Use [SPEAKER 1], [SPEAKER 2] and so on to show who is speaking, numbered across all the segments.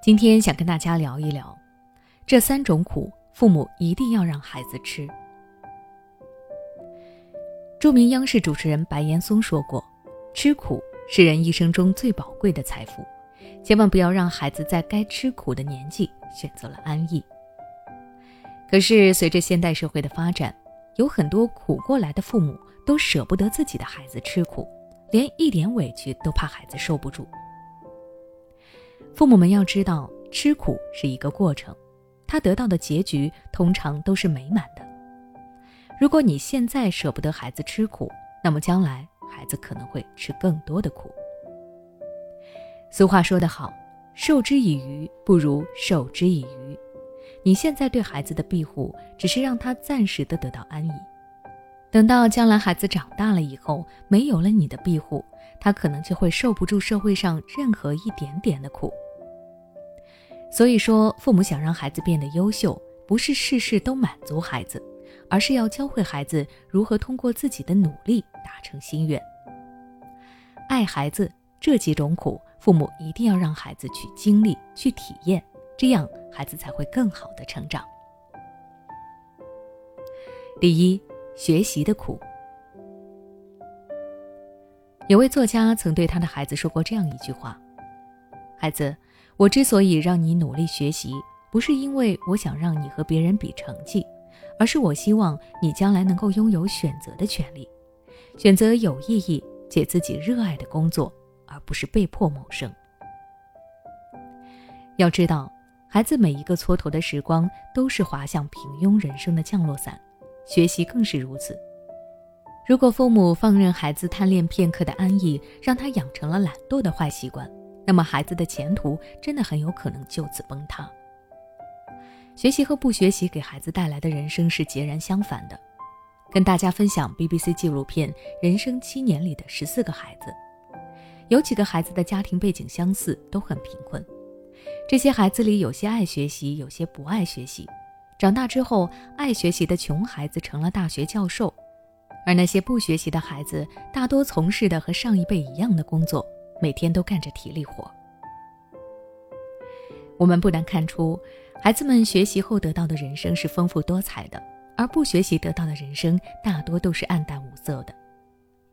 [SPEAKER 1] 今天想跟大家聊一聊，这三种苦，父母一定要让孩子吃。著名央视主持人白岩松说过：“吃苦是人一生中最宝贵的财富，千万不要让孩子在该吃苦的年纪选择了安逸。”可是，随着现代社会的发展，有很多苦过来的父母都舍不得自己的孩子吃苦，连一点委屈都怕孩子受不住。父母们要知道，吃苦是一个过程，他得到的结局通常都是美满的。如果你现在舍不得孩子吃苦，那么将来孩子可能会吃更多的苦。俗话说得好，授之以鱼不如授之以渔。你现在对孩子的庇护，只是让他暂时的得到安逸，等到将来孩子长大了以后，没有了你的庇护，他可能就会受不住社会上任何一点点的苦。所以说，父母想让孩子变得优秀，不是事事都满足孩子，而是要教会孩子如何通过自己的努力达成心愿。爱孩子这几种苦，父母一定要让孩子去经历、去体验，这样孩子才会更好的成长。第一，学习的苦。有位作家曾对他的孩子说过这样一句话：“孩子。”我之所以让你努力学习，不是因为我想让你和别人比成绩，而是我希望你将来能够拥有选择的权利，选择有意义且自己热爱的工作，而不是被迫谋生。要知道，孩子每一个蹉跎的时光都是滑向平庸人生的降落伞，学习更是如此。如果父母放任孩子贪恋片刻的安逸，让他养成了懒惰的坏习惯。那么孩子的前途真的很有可能就此崩塌。学习和不学习给孩子带来的人生是截然相反的。跟大家分享 BBC 纪录片《人生七年》里的十四个孩子，有几个孩子的家庭背景相似，都很贫困。这些孩子里有些爱学习，有些不爱学习。长大之后，爱学习的穷孩子成了大学教授，而那些不学习的孩子大多从事的和上一辈一样的工作。每天都干着体力活。我们不难看出，孩子们学习后得到的人生是丰富多彩的，而不学习得到的人生大多都是暗淡无色的。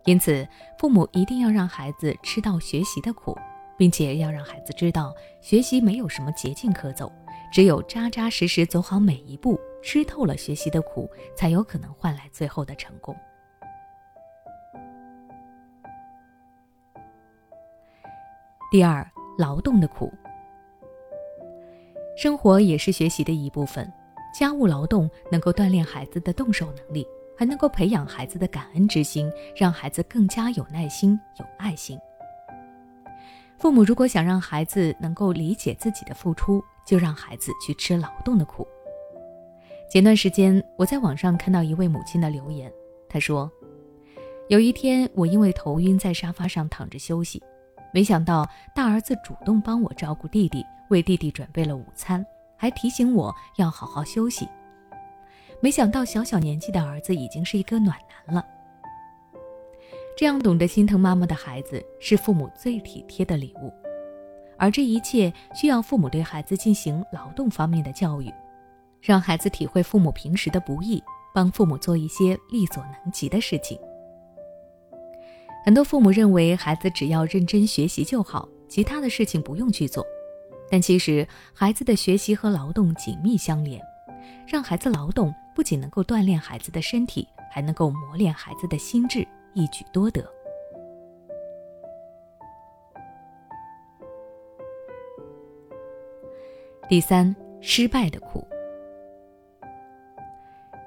[SPEAKER 1] 因此，父母一定要让孩子吃到学习的苦，并且要让孩子知道，学习没有什么捷径可走，只有扎扎实实走好每一步，吃透了学习的苦，才有可能换来最后的成功。第二，劳动的苦。生活也是学习的一部分，家务劳动能够锻炼孩子的动手能力，还能够培养孩子的感恩之心，让孩子更加有耐心、有爱心。父母如果想让孩子能够理解自己的付出，就让孩子去吃劳动的苦。前段时间，我在网上看到一位母亲的留言，她说：“有一天，我因为头晕，在沙发上躺着休息。”没想到大儿子主动帮我照顾弟弟，为弟弟准备了午餐，还提醒我要好好休息。没想到小小年纪的儿子已经是一个暖男了。这样懂得心疼妈妈的孩子，是父母最体贴的礼物。而这一切需要父母对孩子进行劳动方面的教育，让孩子体会父母平时的不易，帮父母做一些力所能及的事情。很多父母认为孩子只要认真学习就好，其他的事情不用去做。但其实孩子的学习和劳动紧密相连，让孩子劳动不仅能够锻炼孩子的身体，还能够磨练孩子的心智，一举多得。第三，失败的苦，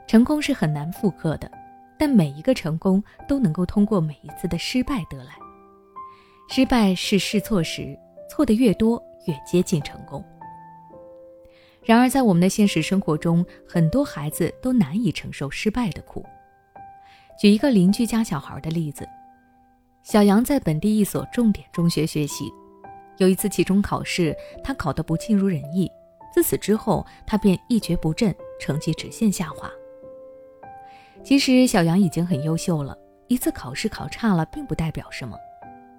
[SPEAKER 1] 成功是很难复刻的。但每一个成功都能够通过每一次的失败得来。失败是试错时，错的越多越接近成功。然而，在我们的现实生活中，很多孩子都难以承受失败的苦。举一个邻居家小孩的例子：小杨在本地一所重点中学学习，有一次期中考试，他考得不尽如人意，自此之后，他便一蹶不振，成绩直线下滑。其实小杨已经很优秀了，一次考试考差了并不代表什么，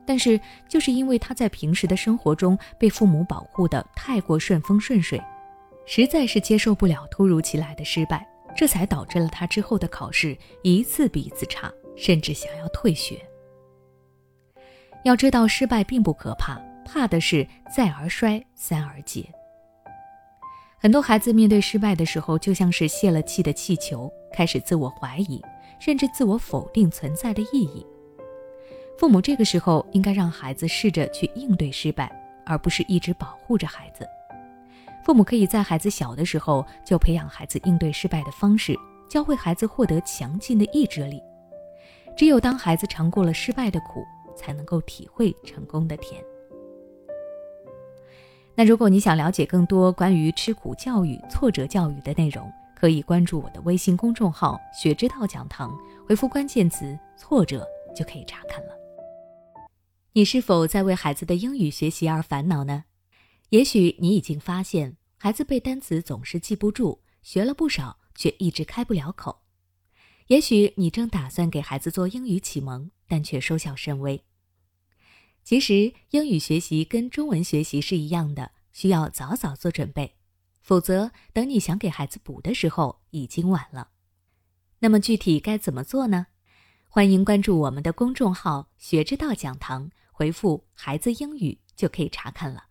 [SPEAKER 1] 但是就是因为他在平时的生活中被父母保护的太过顺风顺水，实在是接受不了突如其来的失败，这才导致了他之后的考试一次比一次差，甚至想要退学。要知道，失败并不可怕，怕的是再而衰，三而竭。很多孩子面对失败的时候，就像是泄了气的气球，开始自我怀疑，甚至自我否定存在的意义。父母这个时候应该让孩子试着去应对失败，而不是一直保护着孩子。父母可以在孩子小的时候就培养孩子应对失败的方式，教会孩子获得强劲的意志力。只有当孩子尝过了失败的苦，才能够体会成功的甜。那如果你想了解更多关于吃苦教育、挫折教育的内容，可以关注我的微信公众号“学之道讲堂”，回复关键词“挫折”就可以查看了。你是否在为孩子的英语学习而烦恼呢？也许你已经发现，孩子背单词总是记不住，学了不少却一直开不了口。也许你正打算给孩子做英语启蒙，但却收效甚微。其实，英语学习跟中文学习是一样的，需要早早做准备，否则等你想给孩子补的时候，已经晚了。那么具体该怎么做呢？欢迎关注我们的公众号“学之道讲堂”。回复“孩子英语”就可以查看了。